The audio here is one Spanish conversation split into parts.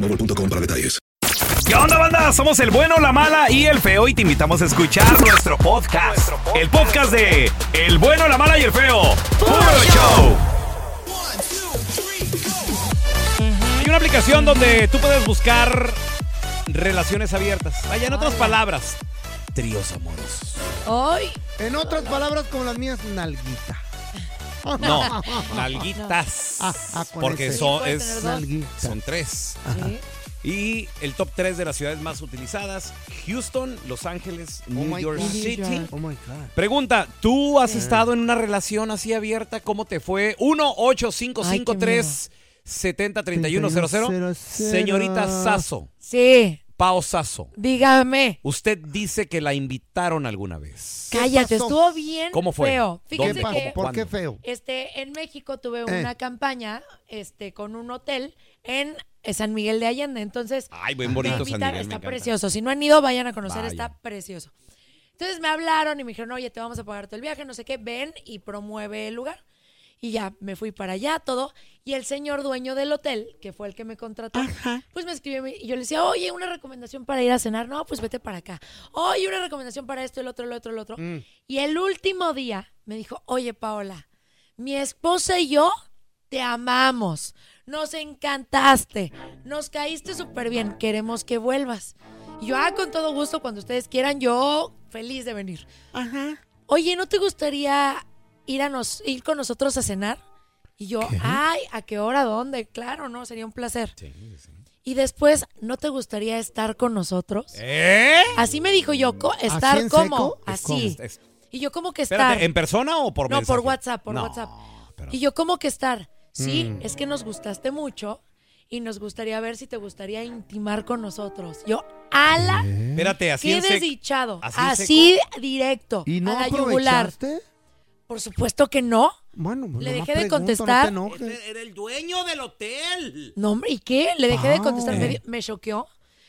boostmobile.com para detalles. ¿Qué onda, banda? Somos el bueno, la mala y el feo y te invitamos a escuchar nuestro podcast. El podcast de El bueno, la mala y el feo. ¡Puro show! Hay una aplicación donde tú puedes buscar relaciones abiertas. Vaya, en otras palabras, tríos amorosos. Hoy. En otras palabras, como las mías, nalguita. No, nalguitas. Ah, ah, con porque ese. son, puede es- tener dos. Nalguita. son tres. Sí. Y el top 3 de las ciudades más utilizadas: Houston, Los Ángeles, Oh New my York God. City. Oh my God. Pregunta, ¿tú has estado en una relación así abierta? ¿Cómo te fue? 1-8553-703100. Señorita Sasso, Sí. Pao Sasso, Dígame. usted dice que la invitaron alguna vez. Cállate, pasó? estuvo bien ¿Cómo fue? feo. ¿Qué Fíjense pasó? que ¿Por qué feo? este, en México tuve Eh. una campaña este, con un hotel en San Miguel de Allende. Entonces, Ay, buen bonito San Miguel, está precioso. Si no han ido, vayan a conocer, está precioso. Entonces me hablaron y me dijeron, oye, te vamos a pagar todo el viaje, no sé qué, ven y promueve el lugar. Y ya me fui para allá, todo. Y el señor dueño del hotel, que fue el que me contrató, pues me escribió y yo le decía, oye, una recomendación para ir a cenar. No, pues vete para acá. Oye, una recomendación para esto, el otro, el otro, el otro. Y el último día me dijo, oye, Paola, mi esposa y yo te amamos. Nos encantaste. Nos caíste súper bien. Queremos que vuelvas. Y yo, ah, con todo gusto, cuando ustedes quieran, yo feliz de venir. Oye, ¿no te gustaría ir, a nos, ir con nosotros a cenar? Y yo, ay, ¿a qué hora? ¿Dónde? Claro, no, sería un placer. Y después, ¿no te gustaría estar con nosotros? ¿Eh? Así me dijo yo, estar como, así. Es- Y yo como que estar. Espérate, ¿en persona o por No, mensaje? por WhatsApp, por No, WhatsApp. pero- Y yo como que estar. Sí, Mm. es que nos gustaste mucho y nos gustaría ver si te gustaría intimar con nosotros. Yo, ala, Espérate, así qué desdichado. así Así, directo. ¿Y no a la yugular. Por supuesto que no. Bueno, pues Le dejé de pregunto, contestar. No. Era el dueño del hotel. No, hombre, ¿y qué? Le dejé de contestar. Ah. Me, choqueó.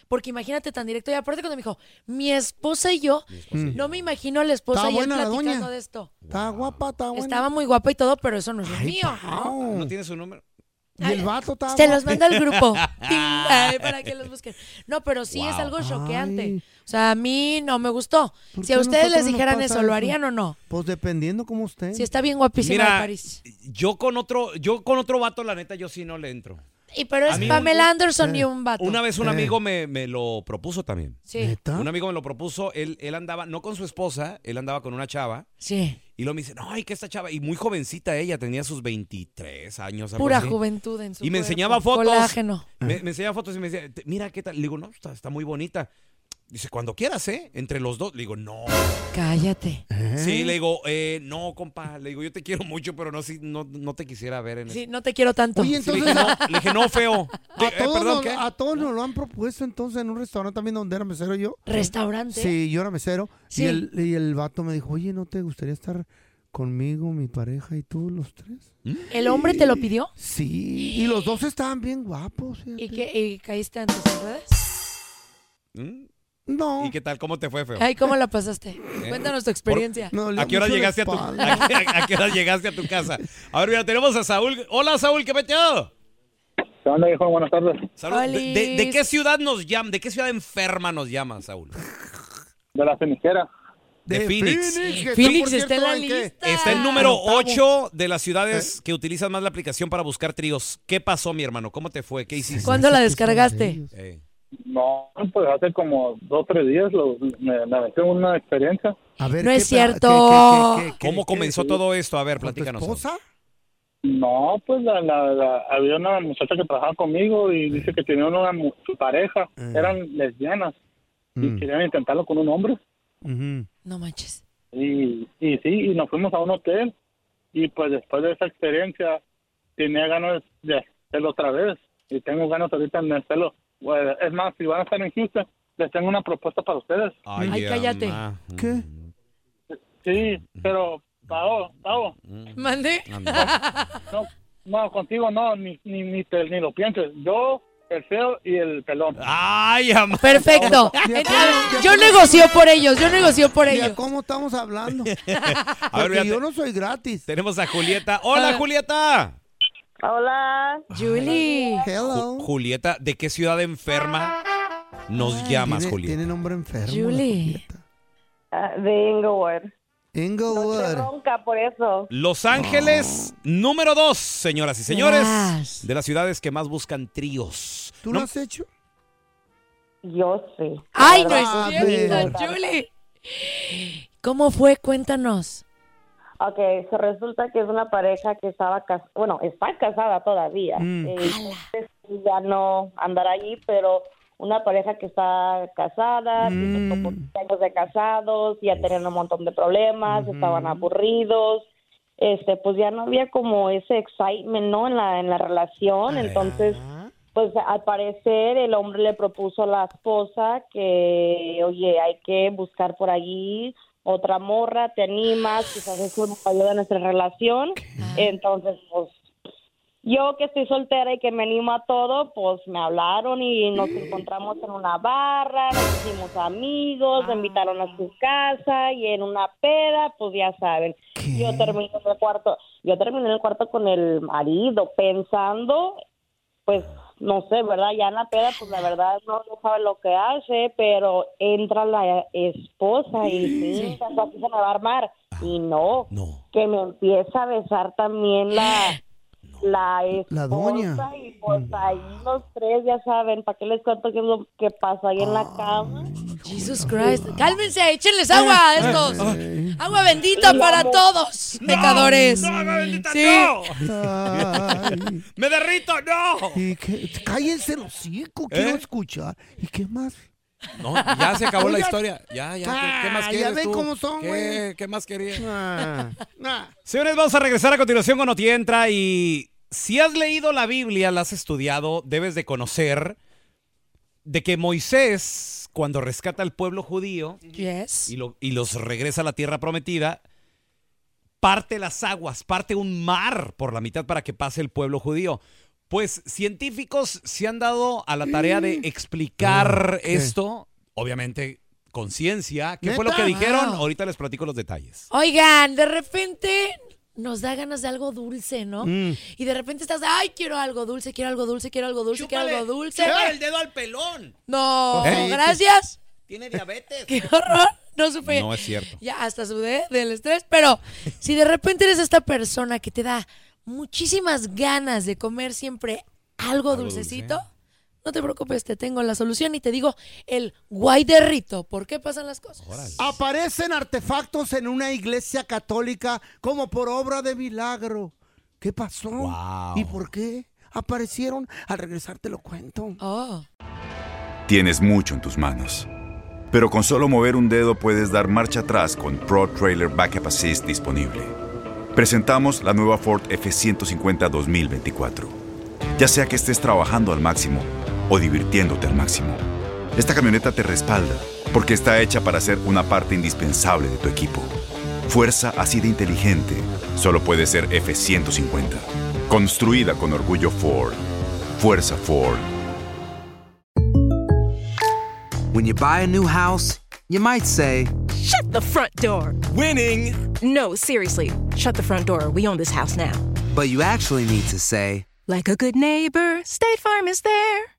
Porque imagínate tan directo. Y aparte cuando me dijo, mi esposa y yo, no me imagino a la esposa ¿Está y él la platicando doña? de esto. Está guapa, está buena. Estaba muy guapa y todo, pero eso no es lo Ay, mío. Pao. ¿No tiene su número? Y el vato está Se los manda al grupo. Ay, para que los busquen. No, pero sí es algo choqueante. O sea, a mí no me gustó. ¿Por Si a ustedes les dijeran eso, ¿lo harían o no? Pues dependiendo como usted. Si está bien guapísima de Mira, París. yo con otro, yo con otro vato, la neta, yo sí no le entro. Y pero es un- Pamela Anderson eh, y un vato. Una vez un Eh. amigo me, me lo propuso también. Sí, ¿Neta? Un amigo me lo propuso, él, él andaba, no con su esposa, él andaba con una chava. sí. Y luego me dice, no, ay, que esta chava, y muy jovencita ella, tenía sus 23 años. algo Pura así. juventud en su Y me cuerpo. enseñaba fotos. Colágeno. Me, me enseñaba fotos y me decía, "Te- mira qué tal. Le digo, no, está, está muy bonita. Dice, cuando quieras, ¿eh? Entre los dos. Le digo, no. Cállate. ¿Eh? Sí, le digo, eh, no, compa. Le digo, yo te quiero mucho, pero no, sí, no, no te quisiera ver en Sí, no te quiero tanto. Oye, Sí, le, entonces dije, no, le dije, no, feo. a, Eh, todos perdón, nos, ¿qué? a todos nos lo han propuesto entonces en un restaurante también donde era mesero yo. Restaurante. Sí, yo era mesero. Sí. Y, el, y el vato me dijo, oye, ¿no te gustaría estar conmigo, mi pareja y tú, los tres. ¿El hombre te lo pidió? Sí, y los dos estaban bien guapos. fíjate. ¿Y, qué, y caíste en redes? ¿Mm? No. ¿Y qué tal? ¿Cómo te fue, feo? Ay, ¿cómo la pasaste? Cuéntanos tu experiencia. Dolía ¿A qué hora llegaste a tu a, qué- a qué hora llegaste a tu casa? A ver, mira, tenemos a Saúl. Hola, Saúl, ¿qué metió? ¿Qué onda, viejo? Buenas tardes. Saúl, ¿de, de- de Olis. qué ciudad nos llama? ¿De qué ciudad enferma nos llama, Saúl? De la cenicera. De, Phoenix. Phoenix está en la lista. Está en número Octavo. 8 de las ciudades que utilizan más la aplicación para buscar tríos. ¿Qué pasó, mi hermano? ¿Cómo te fue? ¿Qué hiciste? ¿Cuándo la descargaste? Eh, No, pues hace como dos o tres días lo- me, me aventé una experiencia. A ver, No ¿qué es cierto. qué- qué- qué- ¿Cómo qué- comenzó todo esto? A ver, ¿Con tu platícanos. esposa? No, pues la, la- la- había una muchacha que trabajaba conmigo y dice que tenía una su pareja, Mm. eran lesbianas y Mm. querían intentarlo con un hombre. Ujú. No manches. Y, y sí, y nos fuimos a un hotel y pues después de esa experiencia tenía ganas de hacerlo otra vez y tengo ganas ahorita de hacerlo. Bueno, es más, si van a estar en Houston, les tengo una propuesta para ustedes. Ay, cállate. ¿Qué? Sí, pero, Pao, Pao, ¿Mande? no, no, contigo no, ni, ni, ni, te- ni lo pienses. Yo, el feo y el pelón. Ay, ama. Perfecto. Ah, Yo negocio por ellos, yo negocio por Mira, ellos. ¿Cómo estamos hablando? A ver, yo no soy gratis. tenemos a Julieta. Hola, Ah. Julieta. Hola. Julie. Hello. Julieta, ¿de qué ciudad enferma nos llamas, tiene, Julieta? Tiene nombre enfermo. Julie. Julieta. Ah, de Inglewood. Noche Inglewood. bronca por eso. Los Ángeles, número dos, señoras y señores, Yes. de las ciudades que más buscan tríos. ¿Tú No- lo has hecho? Yo sí. Ay, no es cierto. Julie. ¿Cómo fue? Cuéntanos. Ok, se resulta que es una pareja que estaba casada, bueno, está casada todavía. Mm. Eh, entonces, ya no andar allí, pero una pareja que está casada, Mm. como 15 años de casados, ya tenían un montón de problemas, estaban aburridos. Este, pues ya no había como ese excitement, ¿no? En la, en la relación. Entonces, pues al parecer el hombre le propuso a la esposa que, oye, hay que buscar por allí otra morra, te animas, quizás eso nos ayuda a nuestra relación. Entonces, pues yo que estoy soltera y que me animo a todo, pues me hablaron y nos encontramos en una barra, nos hicimos amigos, me invitaron a su casa y en una peda, pues ya saben. Yo terminé en el cuarto, yo terminé en el cuarto con el marido pensando pues no sé, ¿verdad? Ya en la peda, pues la verdad no, no sabe lo que hace, pero entra la esposa y sí, eso aquí se me va a armar. Y no, No. que me empieza a besar también la, la esposa. La doña. Y pues ahí los tres ya saben, ¿para qué les cuento qué es lo que pasa ahí en la cama? Jesus Christ. Cálmense, échenles agua a estos. Agua bendita para todos, pecadores. ¡No, no, bendita, Sí. no! ¡Me derrito, no! ¿y qué? Cállense los hocico, quiero ¿Eh? escuchar. ¿Y qué más? No, ya se acabó la historia. Ya, ya. ¿Qué, qué más Ah, quieres ya ven tú? cómo son, ¿Qué, güey. ¿Qué más querías? Ah, ah. Señores, vamos a regresar a continuación con Oti Entra y si has leído la Biblia, la has estudiado, debes de conocer de que Moisés, cuando rescata al pueblo judío Yes. y, lo- y los regresa a la tierra prometida, parte las aguas, parte un mar por la mitad para que pase el pueblo judío. Pues científicos se han dado a la tarea de explicar Ah, ¿qué? esto, obviamente con ciencia. ¿Qué fue lo que dijeron? Wow. Ahorita les platico los detalles. Oigan, de repente nos da ganas de algo dulce, ¿no? Mm. Y de repente estás, ay, quiero algo dulce, quiero algo dulce, quiero algo dulce, quiero algo dulce. el dedo al pelón. No, ¿Eh? gracias. Tiene diabetes. Qué horror. No supe. No es cierto. Ya hasta sudé del estrés, pero si de repente eres esta persona que te da muchísimas ganas de comer siempre algo, Algo dulcecito, dulce. No te preocupes, te tengo la solución y te digo el guay de rito. ¿Por qué pasan las cosas? Aparecen artefactos en una iglesia católica como por obra de milagro. ¿Qué pasó? Wow. ¿Y por qué? Aparecieron. Al regresar te lo cuento. Oh. Tienes mucho en tus manos. Pero con solo mover un dedo puedes dar marcha atrás con Pro Trailer Backup Assist disponible. Presentamos la nueva Ford F150 2024. Ya sea que estés trabajando al máximo o divirtiéndote al máximo, esta camioneta te respalda porque está hecha para ser una parte indispensable de tu equipo. Fuerza así de inteligente solo puede ser F-150. Construida con orgullo Ford. Fuerza Ford. When you buy a new house, you might say, Shut the front door! Winning! No, seriously. Shut the front door. We own this house now. But you actually need to say, Like a good neighbor, State Farm is there.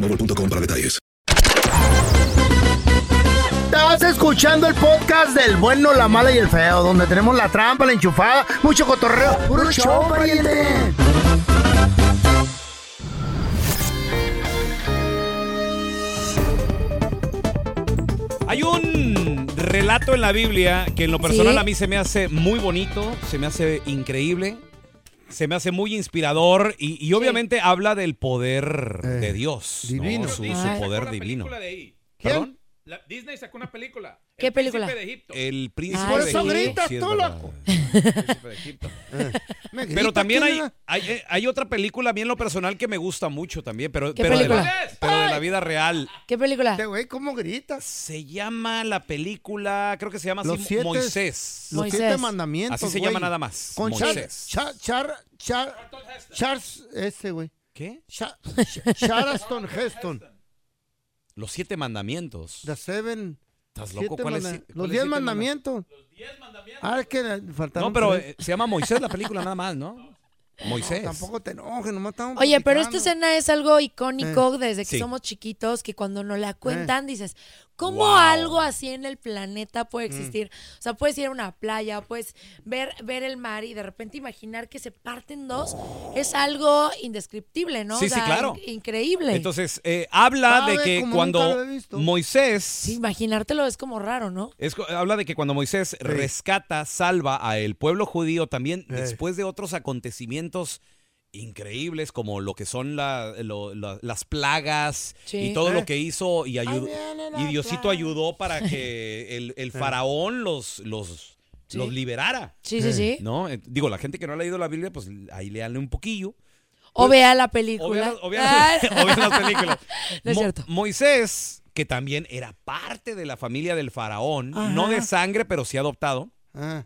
boostmobile.com para detalles. Estás escuchando el podcast del bueno, la mala y el feo, donde tenemos la trampa, la enchufada, mucho cotorreo. ¡Puro show, pariente! Hay un relato en la Biblia que en lo personal Sí. a mí se me hace muy bonito, se me hace increíble, se me hace muy inspirador y, y obviamente habla del poder de Dios, su, su poder divino. ¿Perdón? La- Disney sacó una película. ¿Qué El película? Príncipe de Egipto. El príncipe Ay, de. Egipto. gritas Sí, es tú, loco. El príncipe de Egipto. Me Pero también hay, eh, hay otra película, a mí en lo personal, que me gusta mucho también, pero, ¿Qué pero, de, la, pero de la vida real. ¿Qué película? Este güey, ¿cómo gritas? Se llama la película, creo que se llama así, Los siete- Moisés. Los Moisés. siete mandamientos. Así se güey. llama nada más. Con Char, Moisés. Char, Char, Char, Charles, ese güey. ¿Qué? Char, Charleston Heston. Los siete mandamientos. The Seven. ¿Estás loco? ¿Cuál es- cuál Los es diez siete mandamientos. Ah, es que faltaron. No, pero eh, se llama Moisés la película nada más, ¿no? Moisés. Tampoco te enojes, nomás estamos Oye, pero esta platicando. escena es algo icónico desde que Sí. somos chiquitos, que cuando nos Eh. la cuentan dices, ¿cómo Wow. algo así en el planeta puede Mm. existir? O sea, puedes ir a una playa, puedes ver, ver el mar y de repente imaginar que se parten dos, es algo indescriptible, ¿no? Sí, O sí, claro. in- increíble. Entonces, eh, habla de que cuando. Moisés... Sí, imaginártelo es como raro, ¿no? Es habla de que cuando Moisés rescata, salva a el pueblo judío también después de otros acontecimientos increíbles como lo que son la- lo- la- las plagas Sí. y todo Eh. lo que hizo y ayudó y Diosito plaga. ayudó para que el, el faraón los los, Sí. los liberara. Sí, sí, sí. ¿No? Eh, Digo, la gente que no ha leído la Biblia, pues ahí leanle un poquillo. O vea la película. o vean Ah, las- o vean las películas. No es Mo- cierto. Moisés, que también era parte de la familia del faraón, Ajá. no de sangre, pero sí adoptado, Ah,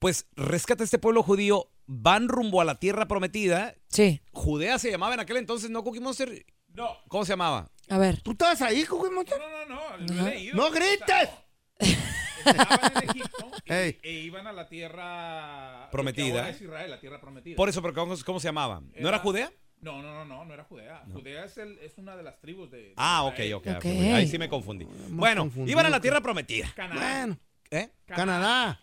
pues rescata a este pueblo judío, van rumbo a la tierra prometida. Sí, Judea se llamaba en aquel entonces, ¿no, Cookie Monster? No, ¿Cómo se llamaba? a ver. ¿Tú estabas ahí, Cookie Monster? no, no, no. He leído. ¡No grites! Estaban en Egipto Ey. e iban a la tierra Prometida. es Israel, la tierra prometida. Por eso, pero ¿cómo, cómo se llamaba? ¿No era Era- Judea? No, no, no, no, no era Judea. Judea es, el- es una de las tribus de. de Ah, ok, Israel. ok. Ok. ok, Ahí sí me confundí. Bueno, iban a la tierra prometida. Canaán. Bueno, ¿Eh? Canadá.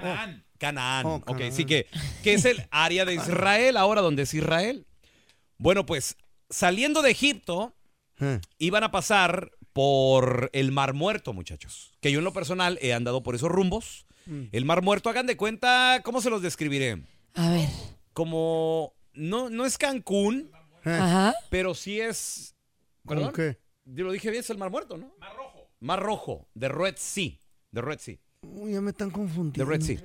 Canaán. Canaán. Canaán. Oh, ok, sí que, que es el área de Israel, ahora donde es Israel. Bueno, pues saliendo de Egipto, Eh. iban a pasar por el Mar Muerto, muchachos. Que yo en lo personal he andado por esos rumbos. Mm. El Mar Muerto, hagan de cuenta, ¿cómo se los describiré? A ver. Como, no, no es Cancún, Eh. Ajá. pero sí es... ¿Cómo ¿Perdón? qué? Yo lo dije bien, es el Mar Muerto, ¿no? Mar Rojo. Mar Rojo, de Red Sea. De Red Sea. Uy, ya me están De confundiendo. Red Sea.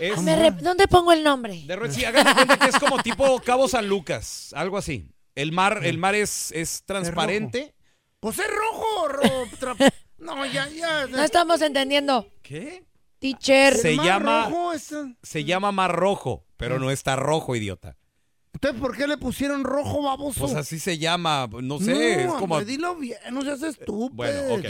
Es, Me re- ¿Dónde pongo el nombre? De Red Sea, hagan de cuenta que es como tipo Cabo San Lucas, algo así. El mar, el mar es, es transparente. Pues es rojo, ro- tra- No, ya, ya. No estamos entendiendo. ¿Qué? Teacher. Se El mar llama- rojo es- Se llama Mar Rojo, pero no está rojo, idiota. Entonces, ¿por qué le pusieron rojo, baboso? Pues así se llama, no sé, es No, como... hombre, dilo bien, no seas estúpido. Bueno, ok.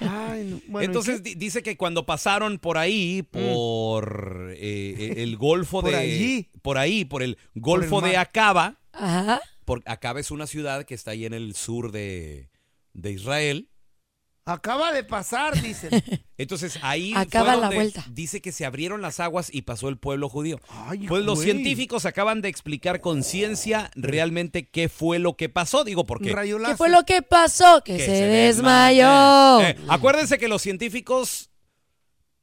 Ay, no. Bueno, Entonces dice que cuando pasaron por ahí, por eh, el Golfo Por de... allí. Por ahí, por el Golfo de Acaba. Ajá. Porque Acaba es una ciudad que está ahí en el sur de, de Israel. Acaba de pasar, dicen. Entonces ahí Acaba fue la donde vuelta. dice que se abrieron las aguas y pasó el pueblo judío. Ay, Pues los güey. científicos acaban de explicar con ciencia realmente qué fue lo que pasó. Digo, porque Rayo ¿Qué fue lo que pasó? Que, que se, se desmayó. Eh, acuérdense que los científicos,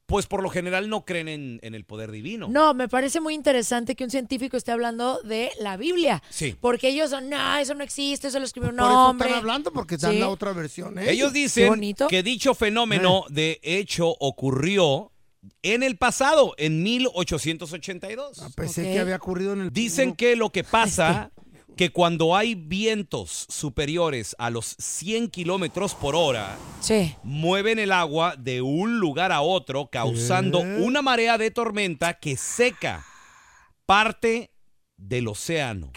pues por lo general no creen en, en el poder divino. No, me parece muy interesante que un científico esté hablando de la Biblia. Sí. Porque ellos son, no, eso no existe, eso lo escribió un Por eso hombre. están hablando, porque dan Sí. la otra versión. ¿eh? Ellos dicen bonito. que dicho fenómeno de hecho ocurrió en el pasado, en 1882. Ah, Pensé Ok. que había ocurrido en el. Dicen que lo que pasa, que cuando hay vientos superiores a los 100 kilómetros por hora, Sí. mueven el agua de un lugar a otro, causando ¿Qué? una marea de tormenta que seca parte del océano,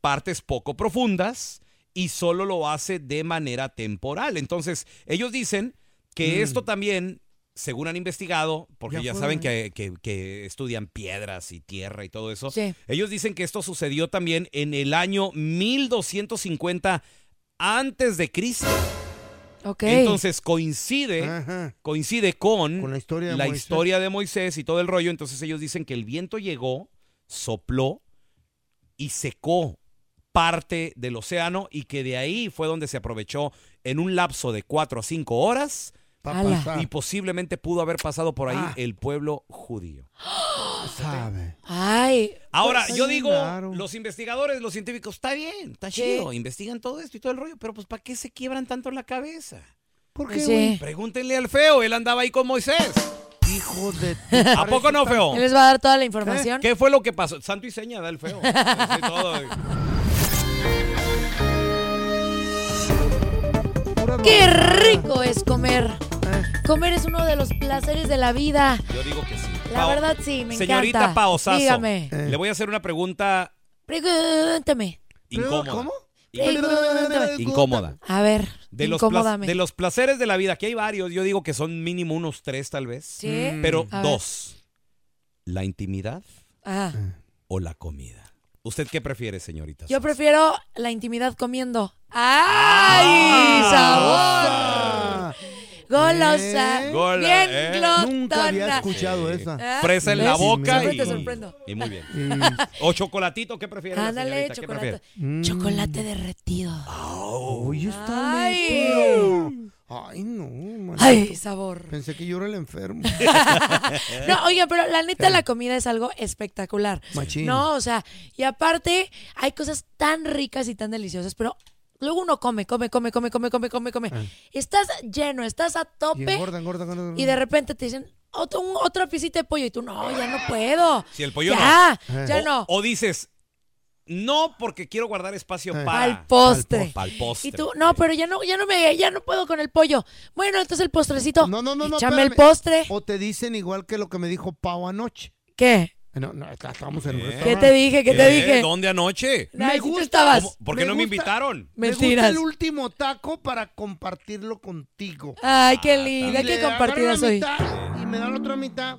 partes poco profundas, y solo lo hace de manera temporal. Entonces, ellos dicen que Mm. esto también, según han investigado, porque Ya saben que, que- que estudian piedras y tierra y todo eso, Sí. ellos dicen que esto sucedió también en el año 1250 antes de Cristo. Ok. Entonces coincide, Ajá. coincide con, Con la historia de Moisés. historia de Moisés y todo el rollo. Entonces ellos dicen que el viento llegó, sopló y secó parte del océano y que de ahí fue donde se aprovechó en un lapso de cuatro a cinco horas. Y posiblemente pudo haber pasado por ahí Ah. el pueblo judío. Sabe. Ay. Ahora, Pues, yo digo, los investigadores, los científicos, está bien, está chido, investigan todo esto y todo el rollo, pero pues ¿para qué se quiebran tanto la cabeza? ¿Por Pues qué, sí. güey? Pregúntenle al feo, él andaba ahí con Moisés. Hijo de. ¿A poco no, feo? Él les va a dar toda la información. ¿Qué fue lo que pasó? Santo y seña, da el feo. Sí, todo. ¡Qué rico es comer! Comer es uno de los placeres de la vida. Yo digo que sí. La Pao- verdad sí, me Señorita encanta. Paosazo, Dígame. Eh. le voy a hacer una pregunta Pregúntame. incómoda. ¿Cómo? Pregúntame. Incómoda. A ver, De los, de placeres de la vida, que hay varios, yo digo que son mínimo unos tres tal vez. Sí. Pero A ver. dos. ¿La intimidad Ah, o la comida? ¿Usted qué prefiere, señorita? yo prefiero la intimidad comiendo. ¡Ay, Ah. sabor! Golosa. ¿Eh? Gola, bien ¿eh? glotona. Nunca había escuchado Sí. esa. ¿Ah? Fresa en la ¿Ves? boca Siempre y, te sorprendo. y muy bien. ¿O chocolatito? ¿Qué prefiere? la Ándale, señorita? ¿Qué chocolate. Mm. Chocolate derretido. Oye, está Ay. Ay, no. manito. Ay, sabor. Pensé que yo era el enfermo. No, oiga, pero la neta la comida es algo espectacular. Machín. No, o sea, y aparte hay cosas tan ricas y tan deliciosas, pero luego uno come, come, come, come, come, come, come, come. Estás lleno, estás a Y tope engorda, engorda, engorda. y de repente te dicen otro, un- otra piecita de pollo y tú, no, ya no puedo. Si el pollo ya, no. ya o, no. O dices, no porque quiero guardar espacio Eh. para... Al postre. Para el postre. Y tú, no, pero ya no, ya no me, ya no puedo con el pollo. Bueno, entonces el postrecito. No, no, no, no. Échame el espérame. postre. O te dicen igual que lo que me dijo Pau anoche. ¿Qué? No, no, estábamos en un ¿Qué? ¿Qué restaurante. te dije? ¿Qué te dije? ¿Dónde anoche? Me gusta. estabas. ¿Cómo? ¿Por qué no me gusta- invitaron? Me gusta Mentiras. el último taco para compartirlo contigo. Ay, qué Y linda, le qué agarro compartida la soy. mitad y me da la otra mitad.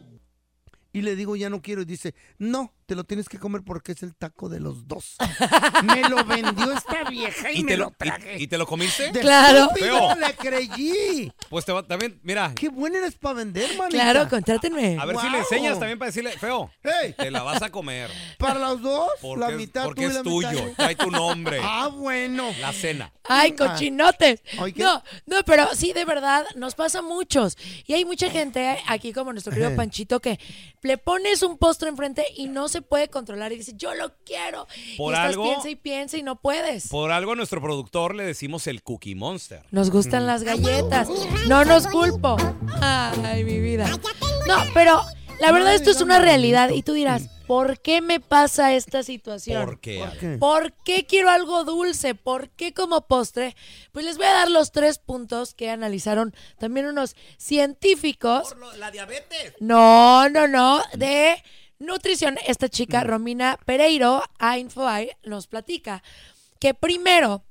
Y le digo, ya no quiero. Y dice, no, te lo tienes que comer porque es el taco de los dos. me lo vendió esta vieja y, ¿Y me te, lo, lo, y- tragué. y te lo comiste? De Claro. Feo. le creí. Pues te va, también, mira, Qué buena eres para vender, manita. Claro, contrátenme. a ver si le enseñas también para decirle, feo, Hey, te la vas a comer. para los dos, Porque, la mitad porque tú y es la mitad tuyo, yo. trae tu nombre. Ah, bueno. La cena. Ay, Ah. cochinotes. No, no, pero sí, de verdad, nos pasa a muchos. Y hay mucha gente aquí, como nuestro querido Ajá. Panchito, que le pones un postre enfrente y no se puede controlar y dice, yo lo quiero. Por y estás algo- piensa y piensa y no puedes. Por algo a nuestro productor le decimos el Cookie Monster. Nos gustan las galletas. No nos culpo. Ay, mi vida. No, pero la verdad esto es una realidad y tú dirás, ¿por qué me pasa esta situación? ¿Por qué? ¿Por qué? ¿Por qué quiero algo dulce? ¿Por qué como postre? Pues les voy a dar los tres puntos que analizaron también unos científicos. la diabetes. No, no, no, de nutrición. Esta chica, Romina Pereiro, a Infoai, nos platica que primero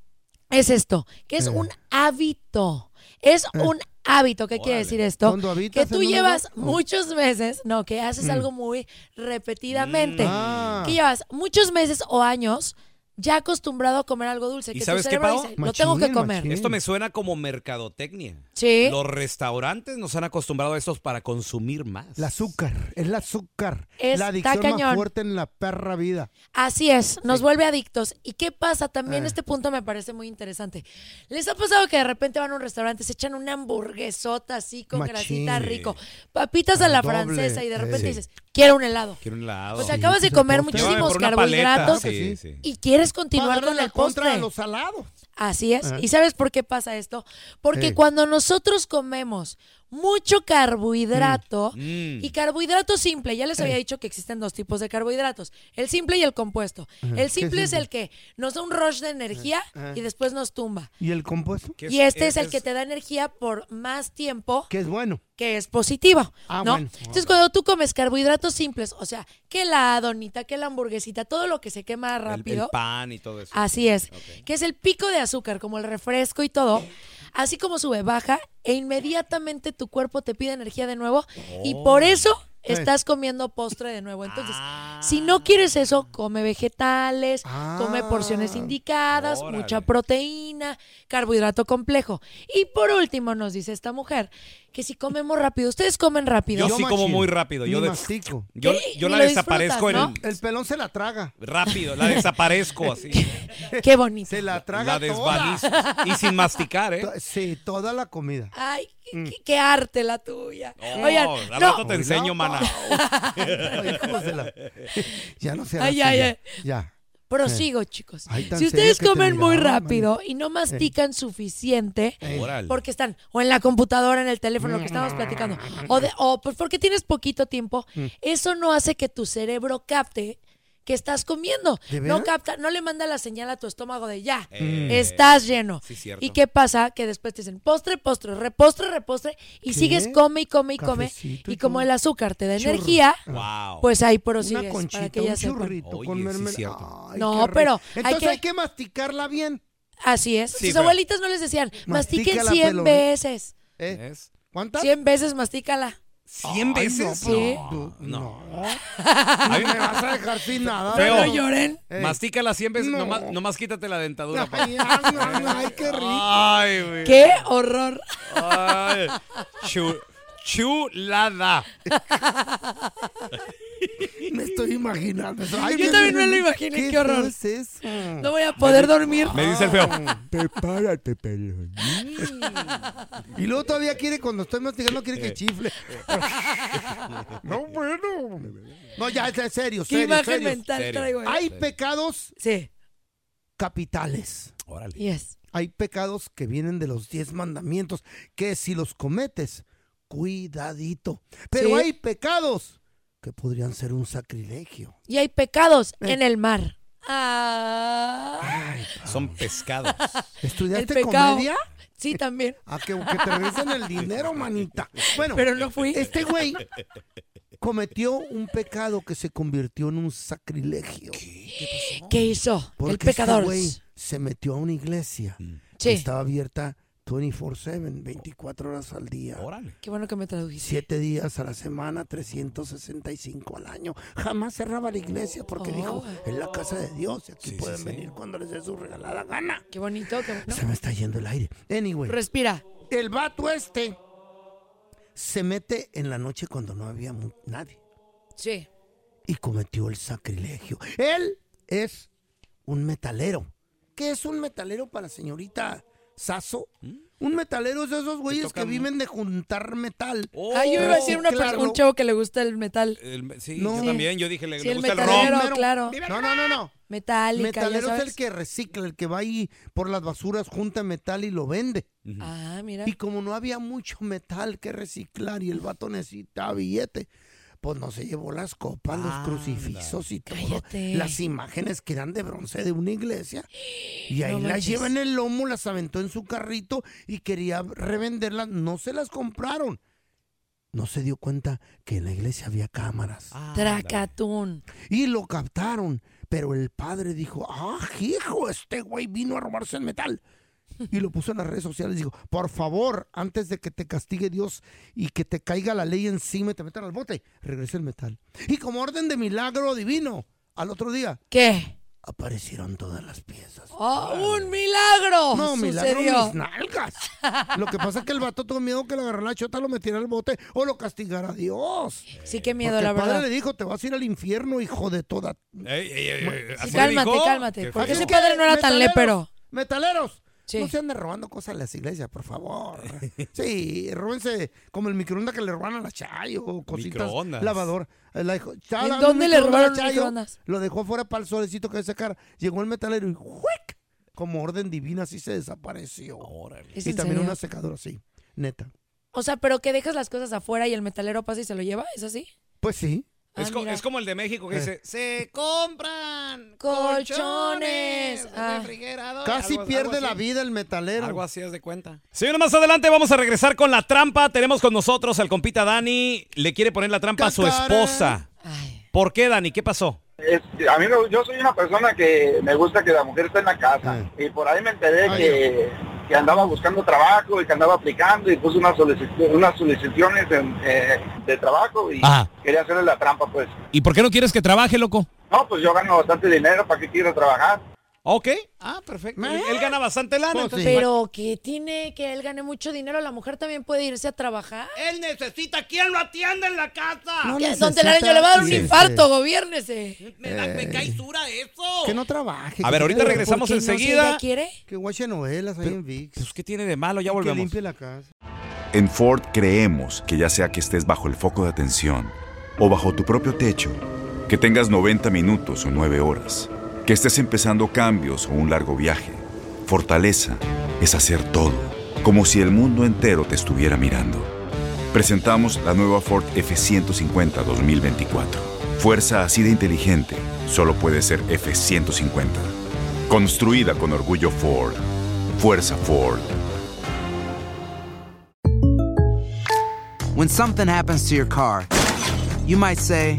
es esto, que es un hábito. Es un hábito. ¿Qué quiere decir esto? ¿Cuándo habitas Que tú llevas lugar? Muchos meses, no, que haces algo muy repetidamente. Ah. Que llevas muchos meses o años ya acostumbrado a comer algo dulce. ¿Y que sabes tu qué, Pau? dice, lo tengo que comer. Esto me suena como mercadotecnia. Sí. Los restaurantes nos han acostumbrado a estos para consumir más. El azúcar, es el azúcar. Está la adicción cañón. más fuerte en la perra vida. Así es, nos vuelve adictos. ¿Y qué pasa? También este punto me parece muy interesante. ¿Les ha pasado que de repente van a un restaurante, se echan una hamburguesota así con Machín. grasita rico, papitas a la Doble, francesa y de repente eh. dices, quiero un helado? Quiero un helado. O sea, acabas de comer muchísimos carbohidratos Sí, sí. y quieres continuar con el la contra postre. a los salados. Así es. Ajá. ¿Y sabes por qué pasa esto? Porque Eh. cuando nosotros comemos mucho carbohidrato Mm. y carbohidrato simple, ya les había Eh. dicho que existen dos tipos de carbohidratos, el simple y el compuesto. Ajá. El ¿Qué simple es el- el que nos da un rush de energía Ajá. y después nos tumba. ¿Y el compuesto? Y este es el que te da energía por más tiempo Que es bueno. que es positivo, Ah, ¿no? bueno. Entonces, cuando tú comes carbohidratos simples, o sea, que la donita, que la hamburguesita, todo lo que se quema El- rápido, El, pan y todo eso. Así es. Que es el pico de azúcar, como el refresco y todo. Así como sube, baja e inmediatamente tu cuerpo te pide energía de nuevo y Oh. por eso Eh. estás comiendo postre de nuevo. Entonces, Ah. si no quieres eso, come vegetales, come porciones Ah. indicadas, Órale. mucha proteína, carbohidrato complejo. Y por último, nos dice esta mujer que si comemos rápido, ustedes comen rápido. Yo sí como muy rápido. Yo, de- mastico. yo, la lo desaparezco en el... El pelón se la traga. Rápido, la desaparezco así. Qué bonito. Se la traga La toda. desvalizo. Y sin masticar, ¿eh? Sí, toda la comida. Ay, qué, Mm. qué- qué arte la tuya. Oh, Oigan, al no. rato te enseño, mana. Ay, la- Ya no se ay. Ya. Prosigo, chicos. Ay, Si ustedes comen muy miraba, rápido y no mastican suficiente, Ey. Porque están o en la computadora, en el teléfono, lo que estamos platicando, o, de, o pues porque tienes poquito tiempo, Mm. eso no hace que tu cerebro capte que estás comiendo. ¿De No capta, no le manda la señal a tu estómago de ya, Eh, estás lleno. sí, cierto. ¿Y qué pasa? Que después te dicen postre, postre, repostre, repostre, y ¿Qué? sigues come y come y come. Y Y como el azúcar te da Churro. energía, Wow. pues ahí Una prosigues conchita, para que un ya churrito Oye, con mermelada. Ay, No, pero hay Entonces que- hay que masticarla bien. Así es. Sí, Sus pero- abuelitas no les decían, mastiquen Mastícala, 100 pelo. veces. ¿Eh? ¿Cuántas? 100 veces mastícala. ¿Cien Ay, veces? Sí. No, No. no. No me vas a dejar sin nada. Feo. No lloren. Eh. Mastícala 100 veces, No. nomás, nomás quítate la dentadura. Ay, ay, qué rico. Ay, güey. ¡Qué horror! Ay. Chu- chulada. Me estoy imaginando eso. Yo también me lo imaginé, qué horror. es eso? No voy a poder dormir. Me dice el feo. Prepárate, pelón. y luego todavía quiere, cuando estoy masticando, quiere que chifle. no, bueno. No, ya, es en serio, ¿Qué serio, imagen serio. mental Serio. traigo? Hay pecados Sí, capitales. Órale. yes. Hay pecados que vienen de los diez mandamientos, que si los cometes, cuidadito. Pero Sí. hay pecados que podrían ser un sacrilegio. Y hay pecados Eh. en el mar. Ah, Ay, Son pescados. ¿Estudiaste comedia? Sí, también. A que, que te regresen el dinero, manita. Bueno, Pero no fui. este güey cometió un pecado que se convirtió en un sacrilegio. ¿Qué hizo? Porque el pecador. este güey se metió a una iglesia que Sí. estaba abierta 24/7, 24 horas al día. Órale. Qué bueno que me tradujiste. Siete días a la semana, 365 al año. Jamás cerraba la iglesia porque Oh. dijo, es la casa de Dios y aquí Sí, pueden sí. venir cuando les dé su regalada gana. Qué bonito. Qué bueno. Se me está yendo el aire. Anyway, Respira. el vato este se mete en la noche cuando no había nadie Sí. y cometió el sacrilegio. Él es un metalero. ¿Qué es un metalero para la señorita Sasso? Un metalero es de esos güeyes que viven de juntar metal. Ah, yo iba a decir una persona, un chavo que le gusta el metal. El- sí, No. yo también. Yo dije, le, Sí, le el gusta el metalero, rock. Claro. No, no, no, no. Metálica, ya Metalero es el que recicla, el que va ahí por las basuras, junta metal y lo vende. Ah, mira. Y como no había mucho metal que reciclar y el vato necesitaba billete, pues no se llevó las copas, los crucifixos y todo. Cállate. Las imágenes que eran de bronce de una iglesia. Y ahí No las lleva en el lomo, las aventó en su carrito y quería revenderlas. No se las compraron. No se dio cuenta que en la iglesia había cámaras. Ah. Tracatún. Y lo captaron. Pero el padre dijo, ah, hijo, este güey vino a robarse el metal. Y lo puso en las redes sociales. Dijo, por favor, antes de que te castigue Dios y que te caiga la ley encima y te metan al bote, regresa el metal. Y como orden de milagro divino, al otro día, ¿Qué? aparecieron todas las piezas. ¡Oh, un milagro! No, milagro sucedió. mis nalgas. Lo que pasa es que el vato tuvo miedo que le agarrara la chota, lo metiera al bote o lo castigara Dios. Sí, qué miedo, Porque la el padre verdad. le dijo, te vas a ir al infierno, hijo de toda... Sí, cálmate, cálmate. Porque ese padre no era tan lépero. Metaleros. Sí. No se anden robando cosas a las iglesias, por favor. Sí, róbense como el microondas que le roban a la Chayo, cositas, Microondas. lavador. Eh, La dijo, "Chao, ¿En dónde le la robaron el Chayo". microondas? Lo dejó fuera para el solecito que se secar. Llegó el metalero y ¡juec! Como orden divina así se desapareció. ¿Es Y también serio? una secadora así, neta. O sea, pero que dejas las cosas afuera y el metalero pasa y se lo lleva, ¿es así? Pues sí. Es, Ah, co- mira. es como el de México que Eh. dice, se compran Colchones. Ah. Casi Algo- pierde algo la vida el metalero. Algo así es de cuenta. Señores, más adelante vamos a regresar con la trampa. Tenemos con nosotros al compita Dani. Le quiere poner la trampa a su esposa. ¿Por qué, Dani? ¿Qué pasó? Este, a mí yo soy una persona que me gusta que la mujer esté en la casa y por ahí me enteré que, que andaba buscando trabajo y que andaba aplicando y puse unas, solici- unas solicitaciones en, eh, de trabajo y Ajá. quería hacerle la trampa pues. ¿Y por qué no quieres que trabaje, loco? No, pues yo gano bastante dinero, ¿para qué quiero trabajar? Ok. Ah, perfecto. Él, él gana bastante lana. Pues entonces- Pero que tiene que él gane mucho dinero, la mujer también puede irse a trabajar. Él necesita quien lo atienda en la casa. No ¿Qué? necesita Don Telaraño le va a dar un infarto, gobiérnese. Me, da, me cae dura eso. Que no trabaje. A ver, que ahorita regresamos ¿Por qué no? Si enseguida. ella quiere? Que guache novelas ahí en VIX. Pues, ¿qué tiene de malo? Ya que volvemos. limpie la casa. En Ford creemos que ya sea que estés bajo el foco de atención o bajo tu propio techo, que tengas 90 minutos o 9 horas, que estés empezando cambios o un largo viaje, fortaleza es hacer todo, como si el mundo entero te estuviera mirando. Presentamos la nueva Ford F150 2024. Fuerza así de inteligente solo puede ser F150. Construida con orgullo Ford. Fuerza Ford. When something happens to your car, you might say,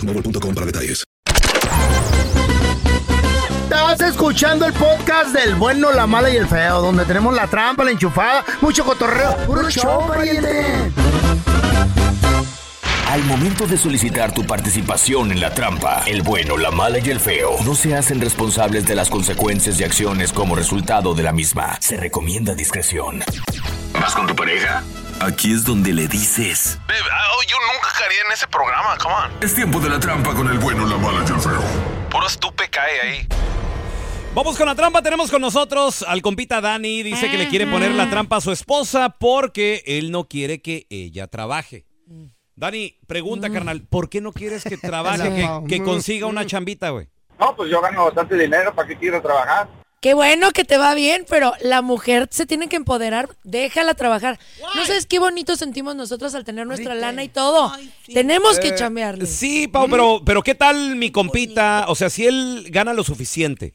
boostmobile.com para detalles. Estás escuchando el podcast del bueno, la mala y el feo, donde tenemos la trampa, la enchufada, mucho cotorreo. ¡Puro show, pariente! Al momento de solicitar tu participación en la trampa, el bueno, la mala y el feo no se hacen responsables de las consecuencias y acciones como resultado de la misma. Se recomienda discreción. ¿Vas con tu pareja? Aquí es donde le dices. yo nunca caería en ese programa, come on. Es tiempo de la trampa con el bueno, la mala y el feo. Puro estupe cae ahí. Vamos con la trampa. Tenemos con nosotros al compita Dani. Dice que le quiere poner la trampa a su esposa porque él no quiere que ella trabaje. Dani, pregunta, carnal, ¿por qué no quieres que trabaje, que, que consiga una chambita, güey? No, pues yo gano bastante dinero, ¿para qué quiero trabajar? Qué bueno que te va bien, pero la mujer se tiene que empoderar, déjala trabajar. No sabes qué bonito sentimos nosotros al tener nuestra lana y todo. Tenemos que Eh, chambearle. Sí, Pau, pero, pero ¿qué tal mi compita? O sea, si él gana lo suficiente.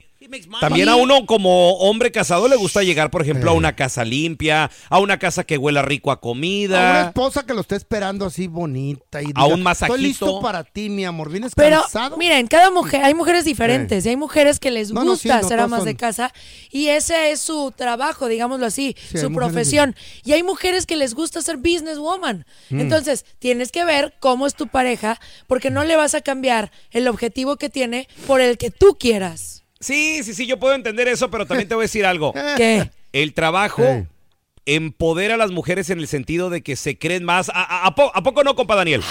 También a uno como hombre casado le gusta llegar, por ejemplo, a una casa limpia, a una casa que huela rico a A una comida. esposa que lo esté esperando así bonita y A un Estoy masajito. listo para ti, mi amor. ¿Vienes Pero cansado? miren, cada mujer, hay mujeres diferentes y hay mujeres que les No, no, gusta sí, no ser amas son. de casa y ese es su trabajo, digámoslo así, su mujeres profesión. Y hay mujeres que les gusta ser businesswoman. Mm. Entonces, tienes que ver cómo es tu pareja porque no le vas a cambiar el objetivo que tiene por el que tú quieras. Sí, sí, sí, yo puedo entender eso, pero también te voy a decir algo. ¿Qué? El trabajo empodera a las mujeres en el sentido de que se creen más. ¿A, a- a po- a poco no, compa Daniel?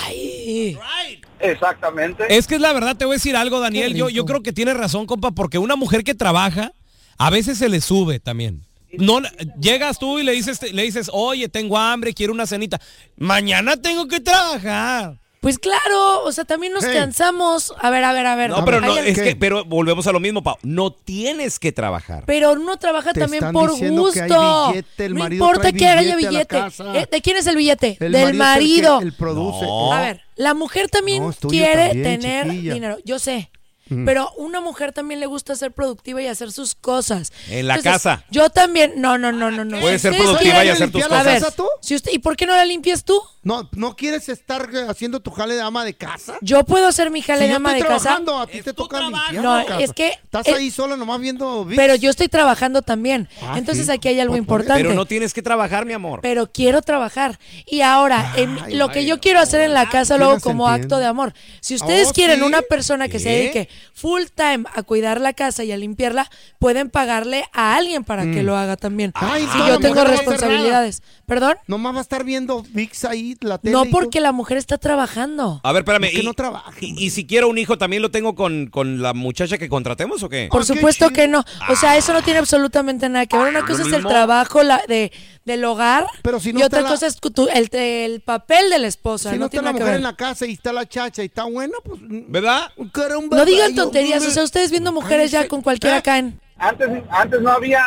Exactamente. Es que es la verdad, te voy a decir algo, Daniel. Yo, yo creo que tiene razón, compa, porque una mujer que trabaja, a veces se le sube también. no llegas tú y le dices, le dices, oye, tengo hambre, quiero una cenita. Mañana tengo que trabajar. Pues claro, o sea, también nos cansamos. A ver, a ver, a ver. No, pero no, Hay al- es que, pero volvemos a lo mismo, Pau. No tienes que trabajar. Pero uno trabaja Te también están por diciendo que hay gusto. billete, el no marido importa trae que haya billete a la billete. casa. Eh, ¿De quién es el billete? El Del marido marido. es el que- el produce. No. A ver, la mujer también No, es tuyo quiere también, tener chiquilla. dinero. Yo sé. Ujú. Pero una mujer también le gusta ser productiva y hacer sus cosas. En la casa. Yo también. No, no, no, no, no. Puedes ser Ustedes productiva y quieren hacer tus limpiar la cosas. casa tú? Si usted, ¿Y por qué no la limpias tú? No, ¿no quieres estar eh, haciendo tu jale de ama de casa? Yo puedo hacer mi jale Si de yo ama estoy de casa. trabajando, a ti te toca limpiar No, la casa. es que- Estás es- ahí sola nomás viendo VIX. Pero yo estoy trabajando también. Ah, Entonces sí. aquí hay algo importante. Pero no tienes que trabajar, mi amor. pero quiero trabajar. Y ahora, en- lo que yo quiero hacer en la casa luego como acto de amor. Si ustedes Oh, quieren ¿sí? una persona que se ¿Qué? dedique full time a cuidar la casa y a limpiarla, pueden pagarle a alguien para que Mm. lo haga también. Ay, si yo la tengo responsabilidades. ¿Perdón? Nomás va a estar viendo VIX ahí, la tele. No porque la mujer está trabajando. A ver, espérame. Es que y, no y, y si quiero un hijo, ¿también lo tengo con, con la muchacha que contratemos o qué? Por supuesto que no. O sea, eso no tiene absolutamente nada que ver. Una Lo cosa es el trabajo la, de, del hogar Pero si no y otra la- cosa es tu- el, el papel de la esposa. Si no, no está tiene la que mujer ver. en la casa y está la chacha y está buena, pues... ¿Verdad? No digan tonterías. O sea, ustedes viendo mujeres ya con cualquiera caen. Antes, antes no había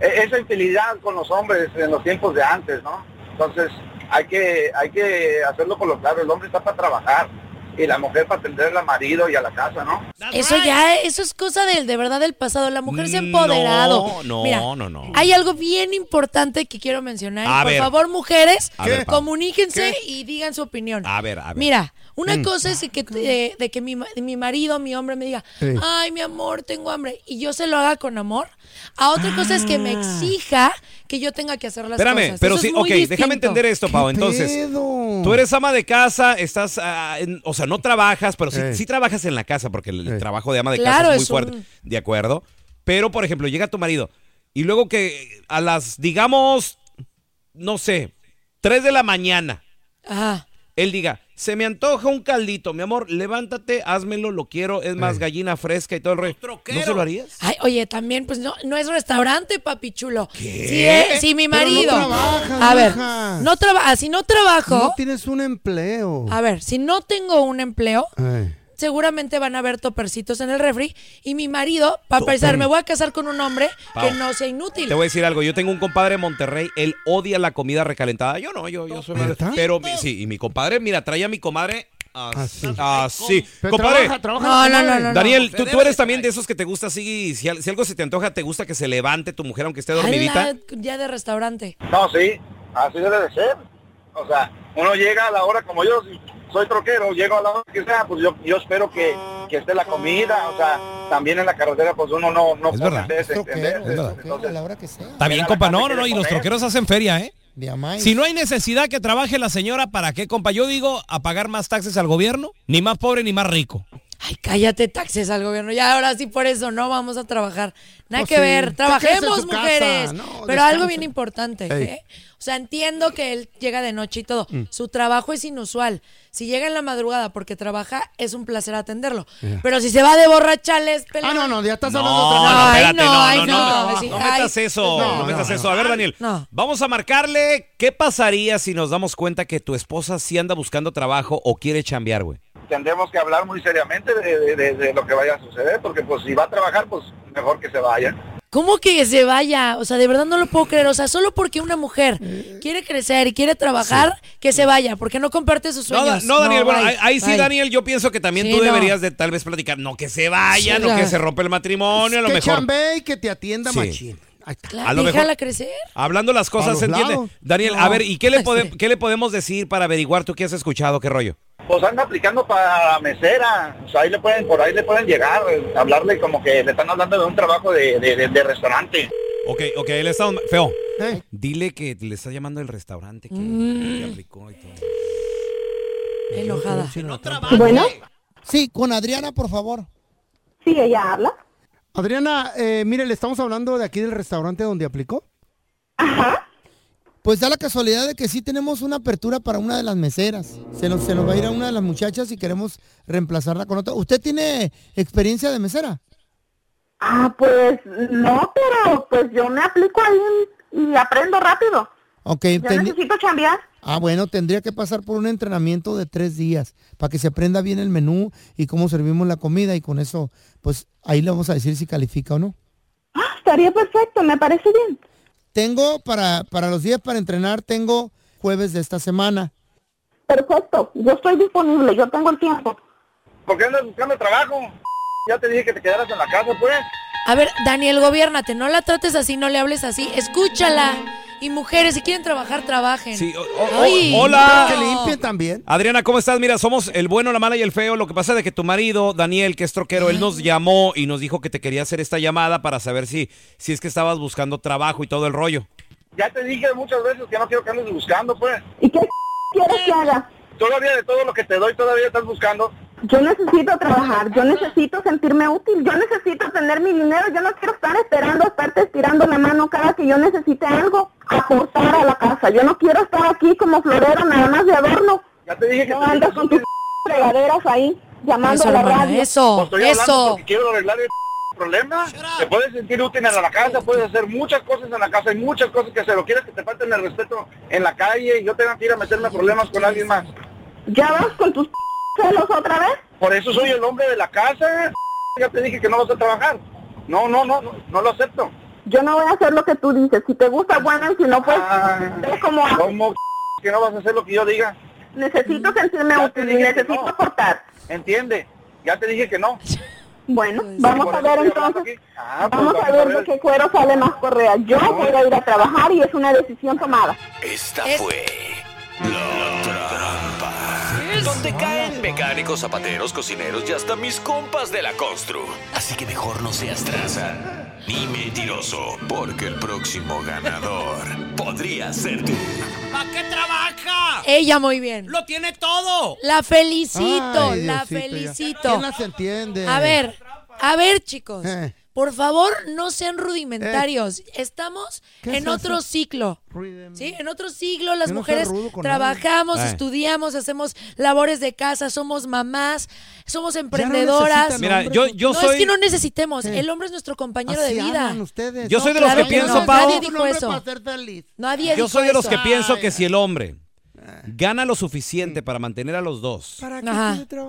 eh, esa infidelidad con los hombres en los tiempos de antes, ¿no? Entonces hay que, hay que hacerlo con lo claro, el hombre está para trabajar y la mujer para atender al marido y a la casa, ¿no? Eso ya, eso es cosa del, de verdad del pasado. La mujer se ha empoderado. No, no, Mira, no, no. Hay algo bien importante que quiero mencionar. A Por ver. favor, mujeres, A ver, Pau. comuníquense y digan su opinión. A ver, a ver. Mira, una Mm. cosa es que, de, de que mi, ma- mi marido, mi hombre me diga, Sí. ay, mi amor, tengo hambre, y yo se lo haga con amor. A otra cosa es que me exija que yo tenga que hacer las Espérame, cosas. pero Eso sí, es muy ok, déjame entender esto, Pau. Entonces, tú eres ama de casa, estás, ah, en- o sea, no trabajas, pero sí, trabajas en la casa, porque el trabajo de ama de Claro, casa es muy es fuerte. un- De acuerdo. Pero, por ejemplo, llega tu marido y luego que a las, digamos, no sé, 3 de la mañana, Ajá. él diga, se me antoja un caldito, mi amor, levántate, házmelo, lo quiero, es más gallina fresca y todo el rollo. ¿No se lo harías? Ay, oye, también, pues no, no es restaurante, papi chulo. ¿Qué? Si, eh, mi Pero no marido. trabajas, a ver, no trabaja, si no trabajo. No tienes un empleo. A ver, si no tengo un empleo, Ay. Seguramente van a haber topercitos en el refri. Y mi marido, para pensar, me voy a casar con un hombre que no sea inútil. Te voy a decir algo, yo tengo un compadre en Monterrey, él odia la comida recalentada. Yo no, yo, yo soy más- Pero mi- sí, y mi compadre, mira, trae a mi comadre así. así. Pero Compadre. trabaja, trabaja No, no, no, no, Daniel, no. tú, tú eres también de esos que te gusta así, si, al- si algo se te antoja, te gusta que se levante tu mujer aunque esté dormidita. Ya de restaurante. No, sí, así debe de ser. O sea, uno llega a la hora como yo, soy troquero, llego a la hora que sea, pues yo, yo espero que, que esté la comida, o sea, también en la carretera pues uno no, no Es verdad. veces, Es troquero, en veces, es verdad. entonces, A la hora que sea. Está bien, compa. No, no, no. Y los troqueros hacen feria, ¿eh? Si no hay necesidad que trabaje la señora, ¿para qué, compa? Yo digo, a pagar más taxes al gobierno, ni más pobre ni más rico. Ay, cállate, taxes al gobierno. Ya ahora sí por eso no vamos a trabajar. Nada Pues que sí. ver. Trabajemos, mujeres. No, Pero descanse. algo bien importante. ¿eh? O sea, entiendo que él llega de noche y todo. Mm. Su trabajo es inusual. Si llega en la madrugada porque trabaja, es un placer atenderlo. Pero si se va de borrachales, Ah, no, no, ya estás No, hablando de otra no, cosa. espérate, Ay, no, no, ay, no, no, no, no metas eso, no, no metas no, eso. A ver, Daniel, No. vamos a marcarle qué pasaría si nos damos cuenta que tu esposa sí anda buscando trabajo o quiere chambear, güey. tendremos que hablar muy seriamente de, de- de- de lo que vaya a suceder, porque pues si va a trabajar, pues mejor que se vaya. ¿Cómo que se vaya? O sea, de verdad no lo puedo creer. O sea, solo porque una mujer quiere crecer y quiere trabajar, que se vaya, porque no comparte sus No, sueños. Da- no, Daniel, bueno, bye, ahí, sí, bye. Daniel, yo pienso que también Sí, tú no. deberías de tal vez platicar, no que se vaya, Sí, no que se rompe el matrimonio, a lo que mejor. y que te atienda Sí. machín. Claro, A lo déjala mejor- crecer. Hablando las cosas, ¿se entiende? lados. Daniel, No. a ver, ¿y qué le, pode- qué le podemos decir para averiguar tú qué has escuchado, qué rollo? Pues anda aplicando para mesera, o sea, ahí le pueden, por ahí le pueden llegar, hablarle como que le están hablando de un trabajo de, de- de- de restaurante. Ok, ok, él está... Feo, Eh, dile que le está llamando el restaurante que, Mm. que aplicó y todo. Enojada. Bueno. Sí, con Adriana, por favor. Sí, ella habla. Adriana, eh, mire, le estamos hablando de aquí del restaurante donde aplicó. Ajá. Pues da la casualidad de que sí tenemos una apertura para una de las meseras. Se nos, se nos va a ir a una de las muchachas y queremos reemplazarla con otra. ¿Usted tiene experiencia de mesera? Ah, pues no, pero pues yo me aplico ahí y aprendo rápido. Ok, Yo ten- necesito chambear. Ah, bueno, tendría que pasar por un entrenamiento de tres días para que se aprenda bien el menú y cómo servimos la comida y con eso, pues ahí le vamos a decir si califica o no. Ah, estaría perfecto, me parece bien. Tengo para, para los días para entrenar, tengo jueves de esta semana. Perfecto, yo estoy disponible, yo tengo el tiempo. ¿Por qué andas buscando trabajo? Ya te dije que te quedaras en la casa, pues. A ver, Daniel, gobiérnate, no la trates así, no le hables así, escúchala. Y mujeres, si quieren trabajar, trabajen. Sí, o- o- Ay, hola. no. Que limpien también. Adriana, ¿cómo estás? Mira, somos el bueno, la mala y el feo. Lo que pasa es de que tu marido, Daniel, que es troquero, él nos llamó y nos dijo que te quería hacer esta llamada para saber si, si es que estabas buscando trabajo y todo el rollo. Ya te dije muchas veces que no quiero que andes buscando, pues. ¿Y qué quieres que haga? Todavía de todo lo que te doy, todavía estás buscando. Yo necesito trabajar, yo necesito sentirme útil, yo necesito tener mi dinero, yo no quiero estar esperando, estarte estirando la mano cada que yo necesite algo, aportar a la casa. Yo no quiero estar aquí como florero nada más de adorno. Ya te dije que No te andas con tus fregaderas ahí, llamando Eso, a la hermana, radio. eso, Pues eso. porque quiero arreglar el problema. Te puedes sentir útil en la casa, puedes hacer muchas cosas en la casa, hay muchas cosas que hacer. ¿O quieres que te falten el respeto en la calle y yo tenga que ir a meterme problemas con alguien más? ¿Ya vas con tus celos otra vez? Por eso soy el hombre de la casa. Ya te dije que no vas a trabajar. No, no, no, no, no lo acepto. Yo no voy a hacer lo que tú dices. Si te gusta, bueno, y si no, pues, cómo haces. ¿Cómo que no vas a hacer lo que yo diga? Necesito sentirme Ya útil y necesito no. aportar. ¿Entiende? Ya te dije que no. Bueno, Pues vamos a ver entonces. aquí. Ah, pues Vamos a ver de qué cuero sale más correa. Yo voy a ir a trabajar y es una decisión tomada. Esta fue La Donde caen mecánicos, zapateros, cocineros y hasta mis compas de la constru. Así que mejor no seas traza ni mentiroso, porque el próximo ganador podría ser tú. ¿Para qué trabaja? Ella muy bien. Lo tiene todo. La felicito, Ay, la Diosito, ya. felicito. ¿Quién las entiende? A ver, a ver, chicos. Eh. Por favor, no sean rudimentarios. Estamos ¿Qué en es otro eso? ciclo. ¿Sí? En otro siglo las no mujeres trabajamos, nadie. estudiamos, hacemos labores de casa, somos mamás, somos no emprendedoras. necesitan Mira, yo, ¿o yo no soy... es que no necesitemos, Eh. el hombre es nuestro compañero Así de vida. ustedes. Yo soy de No, los claro que que pienso, no. Pau. Nadie dijo eso. Nadie Yo dijo soy de los eso. que pienso que si el hombre gana lo suficiente para mantener a los dos,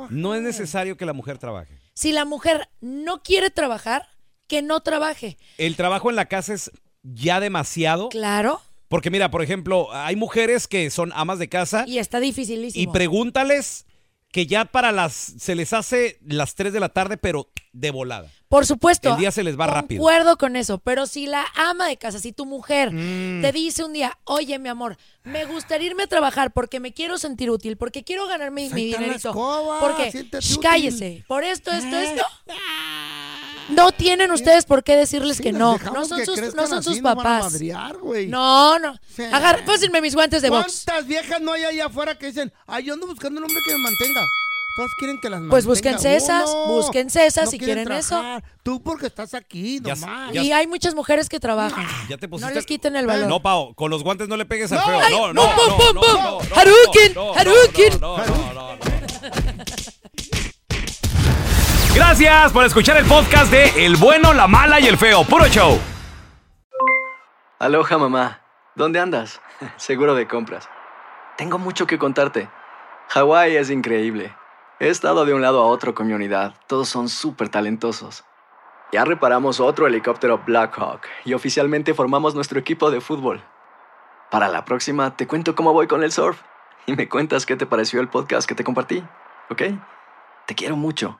no es necesario que la mujer trabaje. Si la mujer no quiere trabajar, que no trabaje. El trabajo en la casa es ya demasiado. Claro. Porque mira, por ejemplo, hay mujeres que son amas de casa Y está dificilísimo. y pregúntales que ya para las se les hace las 3 de la tarde, pero de volada. Por supuesto. El día se les va rápido. Concuerdo con eso, pero si la ama de casa, si tu mujer Mm. te dice un día, oye, mi amor, me gustaría irme a trabajar porque me quiero sentir útil, porque quiero ganar mi, mi dinerito. escoba, porque, cállese, por esto, esto, esto. No tienen ustedes por qué decirles Sí, que no. No son sus, no son sus papás. madrear, güey. No, no. Sí. Agar, pásenme mis guantes de box. ¿Cuántas viejas no hay allá afuera que dicen, ay, yo ando buscando un hombre que me mantenga? Todas quieren que las Pues mantenga búsquense esas, uno. búsquense esas No si quieren eso. Tú porque estás aquí, nomás. ya- Y hay muchas mujeres que trabajan. Ya te pusiste. No les quiten el valor. No, Pau, con los guantes no le pegues al No, feo. No, no, pum, no, pum, no, pum, no, pum. no, Hadouken, no, no, Hadouken. no, no, no, no. Gracias por escuchar el podcast de El bueno, la mala y el feo. Puro show. Aloha mamá, ¿dónde andas? Seguro de compras. Tengo mucho que contarte. Hawái es increíble. He estado de un lado a otro con mi unidad. Todos son súper talentosos. Ya reparamos otro helicóptero Blackhawk y oficialmente formamos nuestro equipo de fútbol. Para la próxima te cuento cómo voy con el surf y me cuentas qué te pareció el podcast que te compartí, ¿ok? Te quiero mucho.